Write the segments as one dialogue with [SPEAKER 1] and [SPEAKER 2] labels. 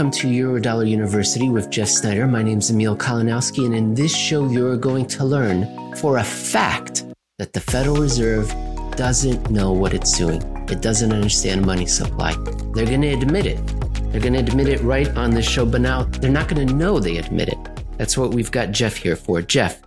[SPEAKER 1] Welcome to Eurodollar University with Jeff Snider. My name is Emil Kalinowski, and in this show, you're going to learn for a fact that the Federal Reserve doesn't know what it's doing. It doesn't understand money supply. They're going to admit it. They're going to admit it right on the show, but now they're not going to know they admit it. That's what we've got Jeff here for. Jeff,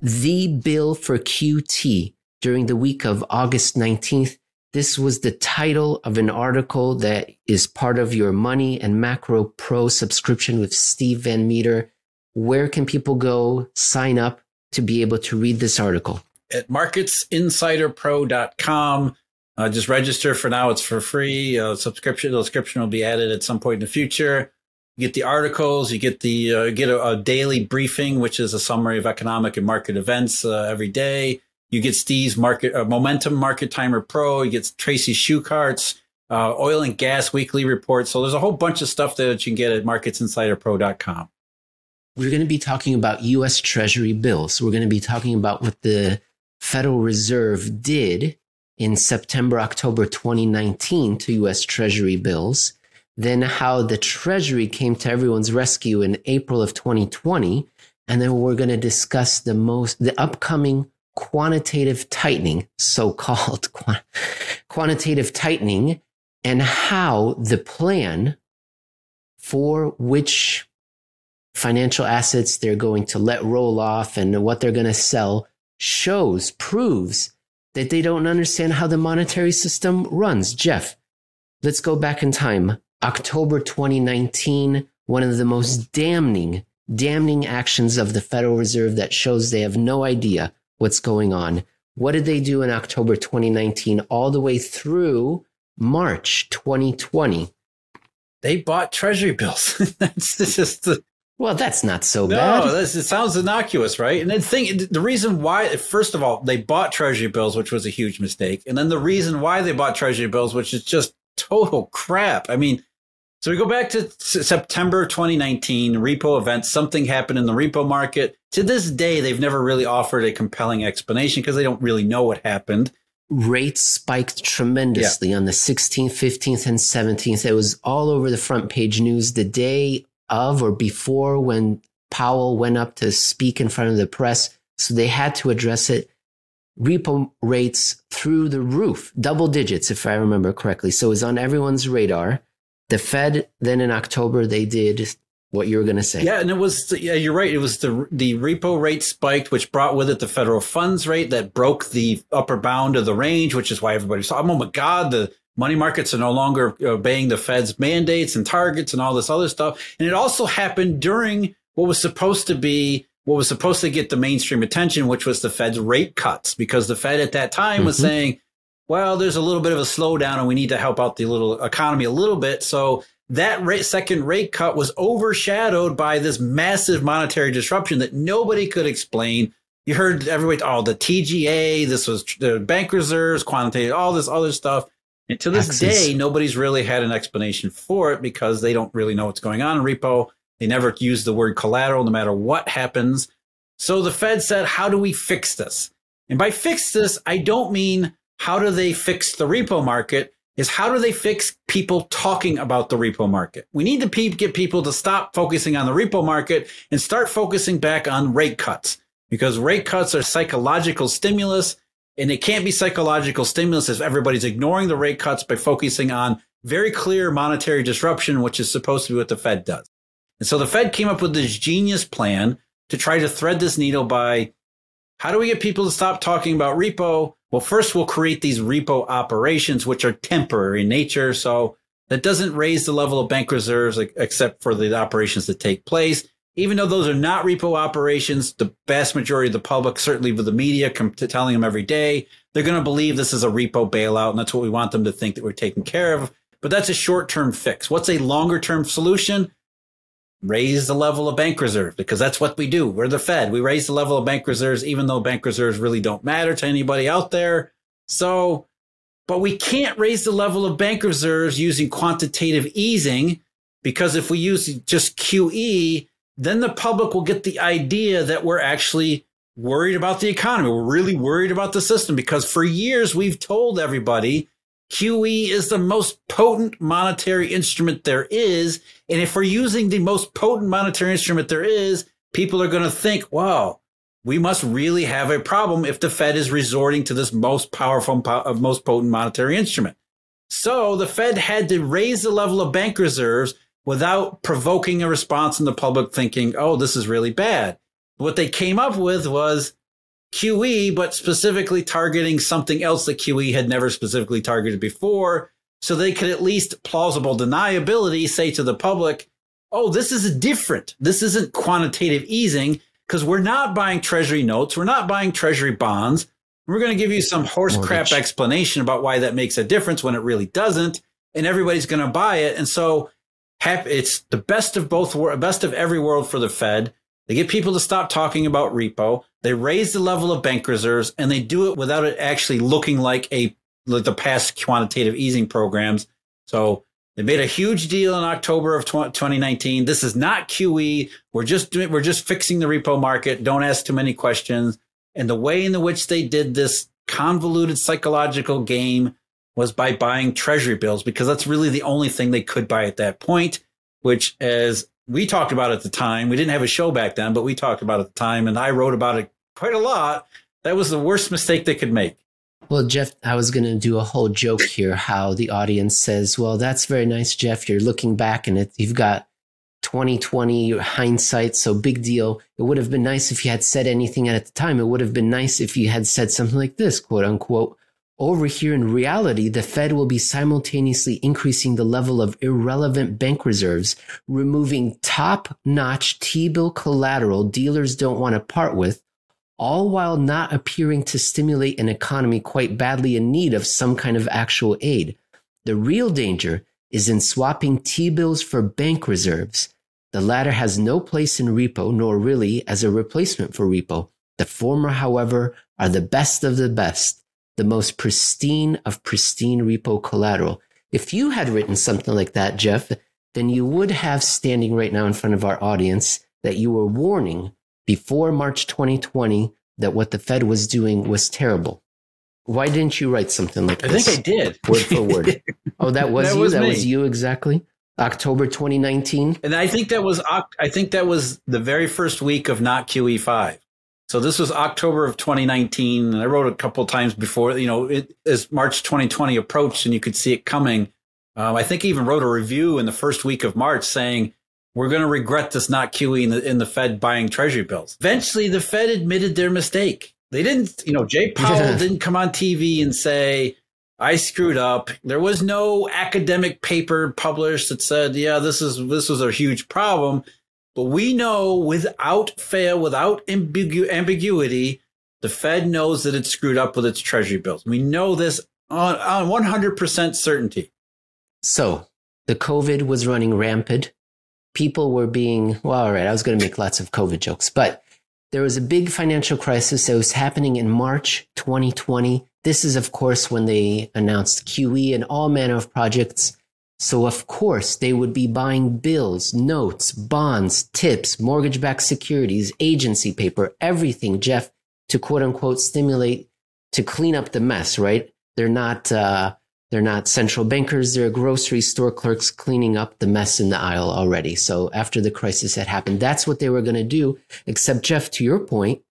[SPEAKER 1] the bill for QT during the week of August 19th this was the title of an article that is part of your Money and Macro Pro subscription with Steve Van Metre. Where can people go sign up to be able to read this article?
[SPEAKER 2] At marketsinsiderpro.com. Uh, just register for now. It's for free. Uh, subscription, the subscription will be added at some point in the future. You get the articles. You get the uh, get a, a, daily briefing, which is a summary of economic and market events uh, every day. You get Steve's market uh, momentum market timer pro. You get Tracy Shuchart's uh, oil and gas weekly report. So there's a whole bunch of stuff that you can get at marketsinsiderpro.com.
[SPEAKER 1] We're going to be talking about U.S. Treasury bills. We're going to be talking about what the Federal Reserve did in September, October 2019 to U.S. Treasury bills. Then how the Treasury came to everyone's rescue in April of 2020. And then we're going to discuss the most, the upcoming quantitative tightening, so called quantitative tightening, and how the plan for which financial assets they're going to let roll off and what they're going to sell shows, proves that they don't understand how the monetary system runs. Jeff, let's go back in time. October 2019, one of the most damning, damning actions of the Federal Reserve that shows they have no idea what's going on. What did they do in October 2019 all the way through March 2020?
[SPEAKER 2] They bought treasury bills. that's just the
[SPEAKER 1] well, that's not so no, bad.
[SPEAKER 2] No, it sounds innocuous, right? And the thing, the reason why, first of all, they bought treasury bills, which was a huge mistake, and then the reason why they bought treasury bills, which is just total crap. I mean, so we go back to September 2019, repo event. Something happened in the repo market. To this day, they've never really offered a compelling explanation because they don't really know what happened.
[SPEAKER 1] Rates spiked tremendously yeah. on the 16th, 15th, and 17th. It was all over the front page news the day of or before when Powell went up to speak in front of the press. So they had to address it. Repo rates through the roof, double digits, if I remember correctly. So it was on everyone's radar. The Fed then in October they did what you were going to say.
[SPEAKER 2] Yeah, and it was yeah, you're right. It was the the repo rate spiked, which brought with it the federal funds rate that broke the upper bound of the range, which is why everybody saw. Oh my God, the money markets are no longer obeying the Fed's mandates and targets and all this other stuff. And it also happened during what was supposed to be what was supposed to get the mainstream attention, which was the Fed's rate cuts, because the Fed at that time mm-hmm. was saying well, there's a little bit of a slowdown and we need to help out the little economy a little bit. So that rate, second rate cut was overshadowed by this massive monetary disruption that nobody could explain. You heard everybody, oh, the TGA, this was the bank reserves, quantitative, all this other stuff. And to this day, nobody's really had an explanation for it because they don't really know what's going on in repo. They never use the word collateral no matter what happens. So the Fed said, how do we fix this? And by fix this, I don't mean how do they fix the repo market is how do they fix people talking about the repo market? We need to pe- get people to stop focusing on the repo market and start focusing back on rate cuts because rate cuts are psychological stimulus and it can't be psychological stimulus if everybody's ignoring the rate cuts by focusing on very clear monetary disruption, which is supposed to be what the Fed does. And so the Fed came up with this genius plan to try to thread this needle by how do we get people to stop talking about repo? Well, first we'll create these repo operations, which are temporary in nature. So that doesn't raise the level of bank reserves except for the operations that take place. Even though those are not repo operations, the vast majority of the public, certainly with the media telling them every day, they're going to believe this is a repo bailout. And that's what we want them to think that we're taking care of. But that's a short term fix. What's a longer term solution? Raise the level of bank reserve because that's what we do. We're the Fed. We raise the level of bank reserves, even though bank reserves really don't matter to anybody out there. So, but we can't raise the level of bank reserves using quantitative easing because if we use just QE, then the public will get the idea that we're actually worried about the economy. We're really worried about the system because for years we've told everybody QE is the most potent monetary instrument there is. And if we're using the most potent monetary instrument there is, people are going to think, wow, we must really have a problem if the Fed is resorting to this most powerful, uh, most potent monetary instrument. So the Fed had to raise the level of bank reserves without provoking a response in the public thinking, oh, this is really bad. What they came up with was QE, but specifically targeting something else that QE had never specifically targeted before. So they could at least plausible deniability say to the public, oh, this is different. This isn't quantitative easing because we're not buying treasury notes. We're not buying treasury bonds. We're going to give you some horse crap explanation about why that makes a difference when it really doesn't. And everybody's going to buy it. And so it's the best of both, worlds, best of every world for the Fed. They get people to stop talking about repo. They raise the level of bank reserves and they do it without it actually looking like a like the past quantitative easing programs. So they made a huge deal in October of 2019. This is not QE. We're just doing, we're just fixing the repo market. Don't ask too many questions. And the way in which they did this convoluted psychological game was by buying treasury bills because that's really the only thing they could buy at that point, which as we talked about at the time. We didn't have a show back then, but we talked about it at the time, and I wrote about it quite a lot. That was the worst mistake they could make.
[SPEAKER 1] Well, Jeff, I was going to do a whole joke here how the audience says, well, that's very nice, Jeff. You're looking back and it, you've got 2020 hindsight, so big deal. It would have been nice if you had said anything at the time. It would have been nice if you had said something like this, quote unquote. Over here in reality, the Fed will be simultaneously increasing the level of irrelevant bank reserves, removing top notch T bill collateral dealers don't want to part with, all while not appearing to stimulate an economy quite badly in need of some kind of actual aid. The real danger is in swapping T bills for bank reserves. The latter has no place in repo, nor really as a replacement for repo. The former, however, are the best of the best the most pristine of pristine repo collateral. If you had written something like that, Jeff, then you would have standing right now in front of our audience that you were warning before March 2020 that what the Fed was doing was terrible. Why didn't you write something like
[SPEAKER 2] I
[SPEAKER 1] this?
[SPEAKER 2] I think I did.
[SPEAKER 1] Word for word. oh, that was
[SPEAKER 2] that
[SPEAKER 1] you?
[SPEAKER 2] Was
[SPEAKER 1] that
[SPEAKER 2] me.
[SPEAKER 1] was you exactly? October 2019?
[SPEAKER 2] And I think that was I think that was the very first week of not QE5. So this was October of 2019, and I wrote a couple times before. You know, it, as March 2020 approached, and you could see it coming. Um, I think I even wrote a review in the first week of March saying we're going to regret this not QE in the, in the Fed buying Treasury bills. Eventually, the Fed admitted their mistake. They didn't, you know, Jay Powell yeah. didn't come on TV and say, I screwed up. There was no academic paper published that said, yeah, this is this was a huge problem. But we know without fail, without ambigu- ambiguity, the Fed knows that it's screwed up with its treasury bills. We know this on, on 100% certainty.
[SPEAKER 1] So the COVID was running rampant. People were being, well, all right, I was going to make lots of COVID jokes, but there was a big financial crisis that was happening in March 2020. This is, of course, when they announced QE and all manner of projects so, of course, they would be buying bills, notes, bonds, tips, mortgage backed securities, agency paper, everything, Jeff, to quote unquote stimulate, to clean up the mess, right? They're not, uh, they're not central bankers. They're grocery store clerks cleaning up the mess in the aisle already. So after the crisis had happened, that's what they were going to do. Except Jeff, to your point,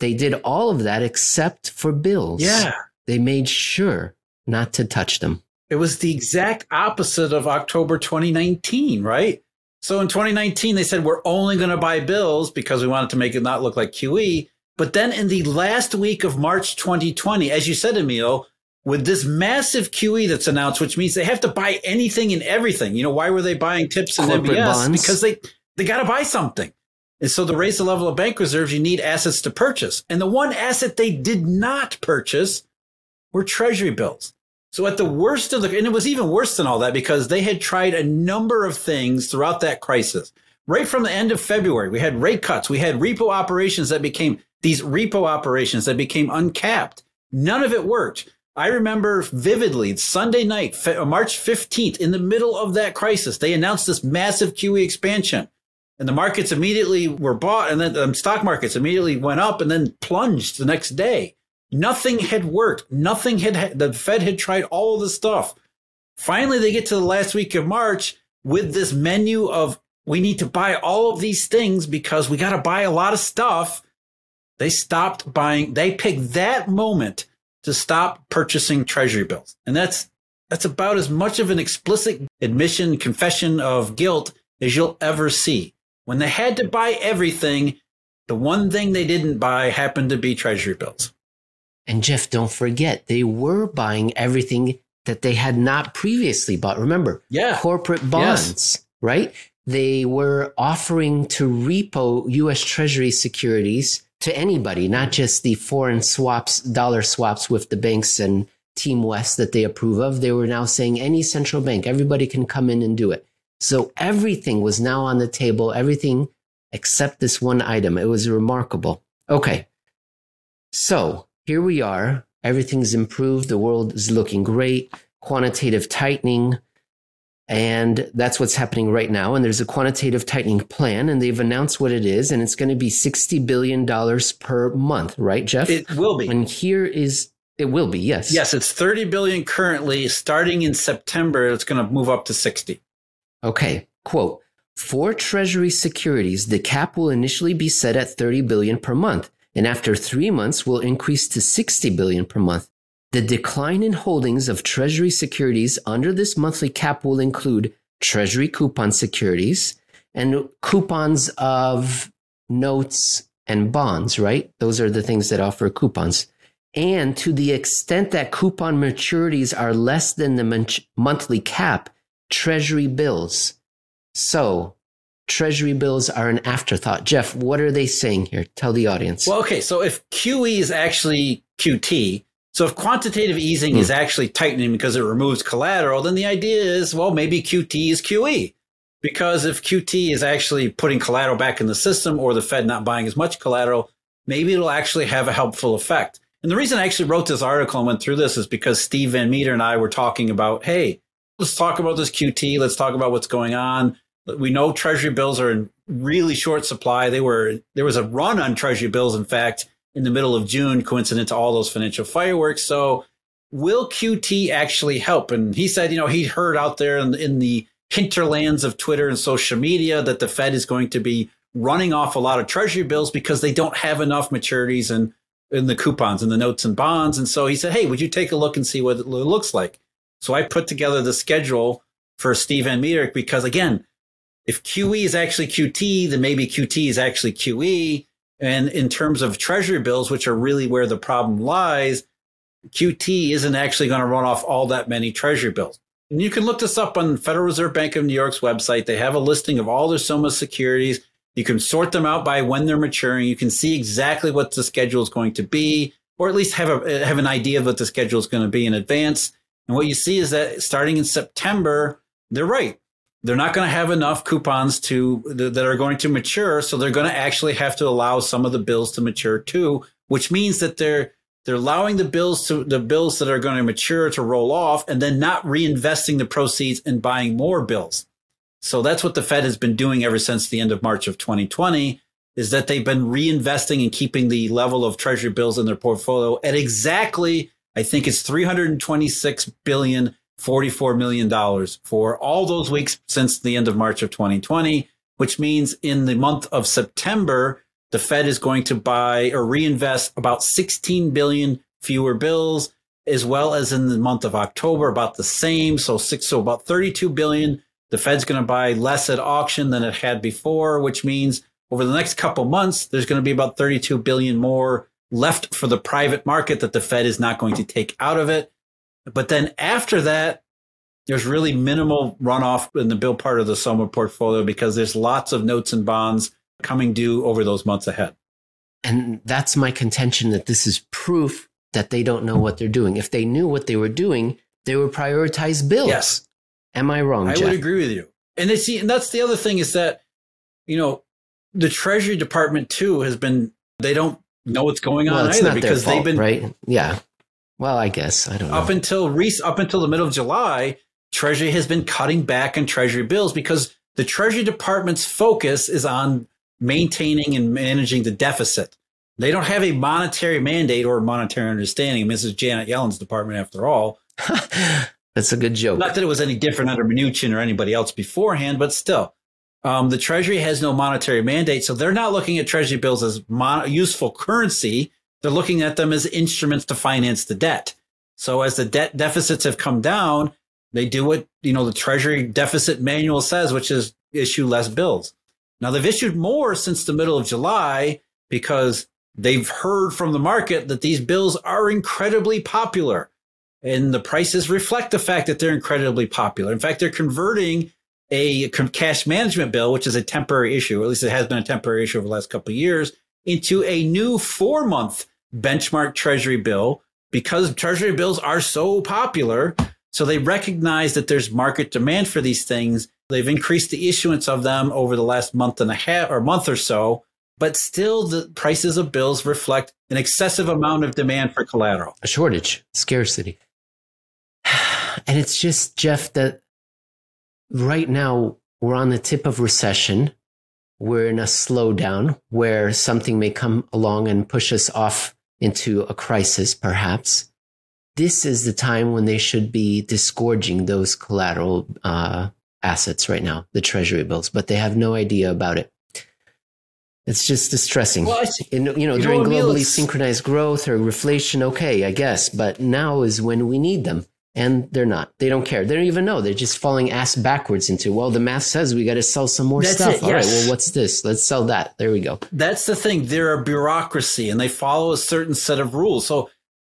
[SPEAKER 1] they did all of that except for bills.
[SPEAKER 2] Yeah.
[SPEAKER 1] They made sure not to touch them.
[SPEAKER 2] It was the exact opposite of October 2019, right? So in 2019, they said we're only going to buy bills because we wanted to make it not look like QE. But then in the last week of March 2020, as you said, Emil, with this massive QE that's announced, which means they have to buy anything and everything. You know, why were they buying tips and
[SPEAKER 1] Corporate
[SPEAKER 2] MBS?
[SPEAKER 1] bonds.
[SPEAKER 2] Because they, they got to buy something. And so to raise the level of bank reserves, you need assets to purchase. And the one asset they did not purchase were treasury bills. So at the worst of the, and it was even worse than all that because they had tried a number of things throughout that crisis. Right from the end of February, we had rate cuts. We had repo operations that became these repo operations that became uncapped. None of it worked. I remember vividly Sunday night, uh, March 15th, in the middle of that crisis, they announced this massive QE expansion and the markets immediately were bought and then the stock markets immediately went up and then plunged the next day. Nothing had worked. Nothing had, the Fed had tried all the stuff. Finally, they get to the last week of March with this menu of we need to buy all of these things because we got to buy a lot of stuff. They stopped buying. They picked that moment to stop purchasing treasury bills. And that's, that's about as much of an explicit admission, confession of guilt as you'll ever see. When they had to buy everything, the one thing they didn't buy happened to be treasury bills.
[SPEAKER 1] And Jeff, don't forget, they were buying everything that they had not previously bought. Remember,
[SPEAKER 2] yeah.
[SPEAKER 1] corporate bonds, yes. right? They were offering to repo US Treasury securities to anybody, not just the foreign swaps, dollar swaps with the banks and Team West that they approve of. They were now saying any central bank, everybody can come in and do it. So everything was now on the table, everything except this one item. It was remarkable. Okay. So here we are. Everything's improved. The world is looking great. Quantitative tightening. And that's what's happening right now. And there's a quantitative tightening plan, and they've announced what it is, and it's going to be $60 billion per month, right, Jeff?
[SPEAKER 2] It will be.
[SPEAKER 1] And here is it will be, yes.
[SPEAKER 2] Yes, it's 30 billion currently. Starting in September, it's going to move up to 60.
[SPEAKER 1] Okay. Quote For Treasury securities, the cap will initially be set at 30 billion per month and after three months will increase to 60 billion per month. The decline in holdings of Treasury securities under this monthly cap will include Treasury coupon securities and coupons of notes and bonds, right? Those are the things that offer coupons. And to the extent that coupon maturities are less than the monthly cap, Treasury bills. So treasury bills are an afterthought. Jeff, what are they saying here? Tell the audience.
[SPEAKER 2] Well, okay. So if QE is actually QT, so if quantitative easing mm. is actually tightening because it removes collateral, then the idea is, well, maybe QT is QE. Because if QT is actually putting collateral back in the system or the Fed not buying as much collateral, maybe it'll actually have a helpful effect. And the reason I actually wrote this article and went through this is because Steve Van Metre and I were talking about, hey, let's talk about this QT. Let's talk about what's going on. We know treasury bills are in really short supply. They were there was a run on treasury bills, in fact, in the middle of June, coincident to all those financial fireworks. So will QT actually help? And he said, you know, he heard out there in, in the hinterlands of Twitter and social media that the Fed is going to be running off a lot of treasury bills because they don't have enough maturities and in the coupons and the notes and bonds. And so he said, Hey, would you take a look and see what it looks like? So I put together the schedule for Steve Van Metre because again, if QE is actually QT, then maybe QT is actually QE. And in terms of treasury bills, which are really where the problem lies, QT isn't actually going to run off all that many treasury bills. And you can look this up on Federal Reserve Bank of New York's website. They have a listing of all their SOMA securities. You can sort them out by when they're maturing. You can see exactly what the schedule is going to be, or at least have a have an idea of what the schedule is going to be in advance. And what you see is that starting in September, they're right they're not going to have enough coupons to that are going to mature so they're going to actually have to allow some of the bills to mature too which means that they're they're allowing the bills to the bills that are going to mature to roll off and then not reinvesting the proceeds and buying more bills. So that's what the fed has been doing ever since the end of march of 2020 is that they've been reinvesting and keeping the level of treasury bills in their portfolio at exactly i think it's 326 billion $44 million for all those weeks since the end of March of 2020, which means in the month of September, the Fed is going to buy or reinvest about 16 billion fewer bills, as well as in the month of October, about the same. So six, so about 32 billion. The Fed's going to buy less at auction than it had before, which means over the next couple months, there's going to be about 32 billion more left for the private market that the Fed is not going to take out of it. But then after that, there's really minimal runoff in the bill part of the Soma portfolio because there's lots of notes and bonds coming due over those months ahead.
[SPEAKER 1] And that's my contention that this is proof that they don't know what they're doing. If they knew what they were doing, they would prioritize bills.
[SPEAKER 2] Yes.
[SPEAKER 1] Am I wrong?
[SPEAKER 2] I
[SPEAKER 1] Jeff?
[SPEAKER 2] would agree with you. And they see, and that's the other thing is that, you know, the Treasury Department too has been they don't know what's going on
[SPEAKER 1] well,
[SPEAKER 2] either because
[SPEAKER 1] fault,
[SPEAKER 2] they've been
[SPEAKER 1] right. Yeah. Well, I guess I don't know.
[SPEAKER 2] Up until Reese, up until the middle of July, Treasury has been cutting back on Treasury bills because the Treasury Department's focus is on maintaining and managing the deficit, They don't have a monetary mandate or monetary understanding. Mrs. Janet Yellen's department, after all.
[SPEAKER 1] That's a good joke.
[SPEAKER 2] Not that it was any different under Mnuchin or anybody else beforehand, but still. Um, the Treasury has no monetary mandate, so they're not looking at Treasury bills as mon- useful currency. They're looking at them as instruments to finance the debt. So as the debt deficits have come down, they do what you know the Treasury deficit manual says, which is issue less bills. Now they've issued more since the middle of July because they've heard from the market that these bills are incredibly popular. And the prices reflect the fact that they're incredibly popular. In fact, they're converting a cash management bill, which is a temporary issue, or at least it has been a temporary issue over the last couple of years, into a new four month benchmark treasury bill because treasury bills are so popular. So they recognize that there's market demand for these things. They've increased the issuance of them over the last month and a half or month or so, but still the prices of bills reflect an excessive amount of demand for collateral.
[SPEAKER 1] A shortage, scarcity. And it's just, Jeff, that right now we're on the tip of recession. We're in a slowdown where something may come along and push us off into a crisis, perhaps. This is the time when they should be disgorging those collateral uh, assets right now, the treasury bills, but they have no idea about it. It's just distressing. Well, In, you know, you during know, globally synchronized growth or reflation, okay, I guess, but now is when we need them and they're not. They don't care. They don't even know. They're just falling ass backwards into, well, the math says we got to sell some more That's stuff. It, yes. All right, well, what's this? Let's sell that. There we go.
[SPEAKER 2] That's the thing. They're a bureaucracy and they follow a certain set of rules. So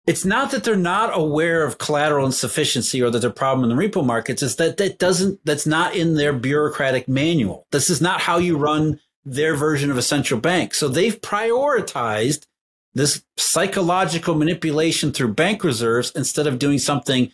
[SPEAKER 2] it's not that they're not aware of collateral insufficiency or that their problem in the repo markets. is that that doesn't, that's not in their bureaucratic manual. This is not how you run their version of a central bank. So they've prioritized this psychological manipulation through bank reserves instead of doing something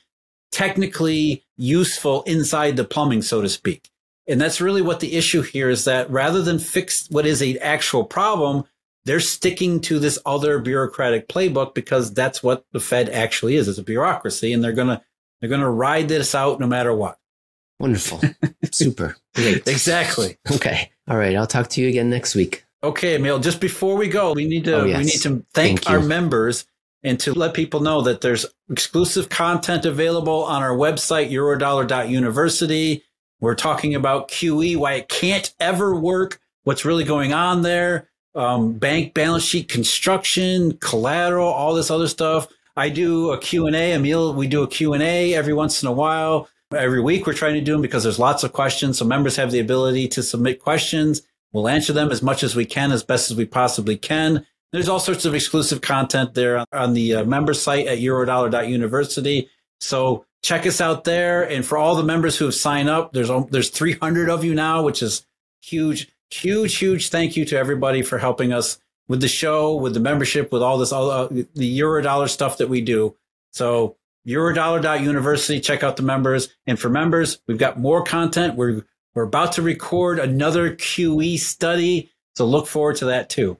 [SPEAKER 2] technically useful inside the plumbing, so to speak. And that's really what the issue here is that rather than fix what is an actual problem, they're sticking to this other bureaucratic playbook because that's what the Fed actually is. It's a bureaucracy and they're going to, they're going to ride this out no matter what.
[SPEAKER 1] Wonderful. Super. Great.
[SPEAKER 2] exactly.
[SPEAKER 1] Okay. All right. I'll talk to you again next week.
[SPEAKER 2] Okay, Emil. Just before we go, we need to oh, yes. we need to thank, thank our members and to let people know that there's exclusive content available on our website, eurodollar.university. We're talking about QE, why it can't ever work, what's really going on there, um, bank balance sheet construction, collateral, all this other stuff. I do a Q&A. Emil, we do a Q&A every once in a while. Every week we're trying to do them because there's lots of questions. So members have the ability to submit questions. We'll answer them as much as we can, as best as we possibly can. There's all sorts of exclusive content there on the uh, member site at eurodollar.university. So check us out there. And for all the members who have signed up, there's there's 300 of you now, which is huge, huge, huge. Thank you to everybody for helping us with the show, with the membership, with all this, all uh, the Eurodollar stuff that we do. So eurodollar.university, check out the members. And for members, we've got more content. We're we're about to record another QE study, so look forward to that too.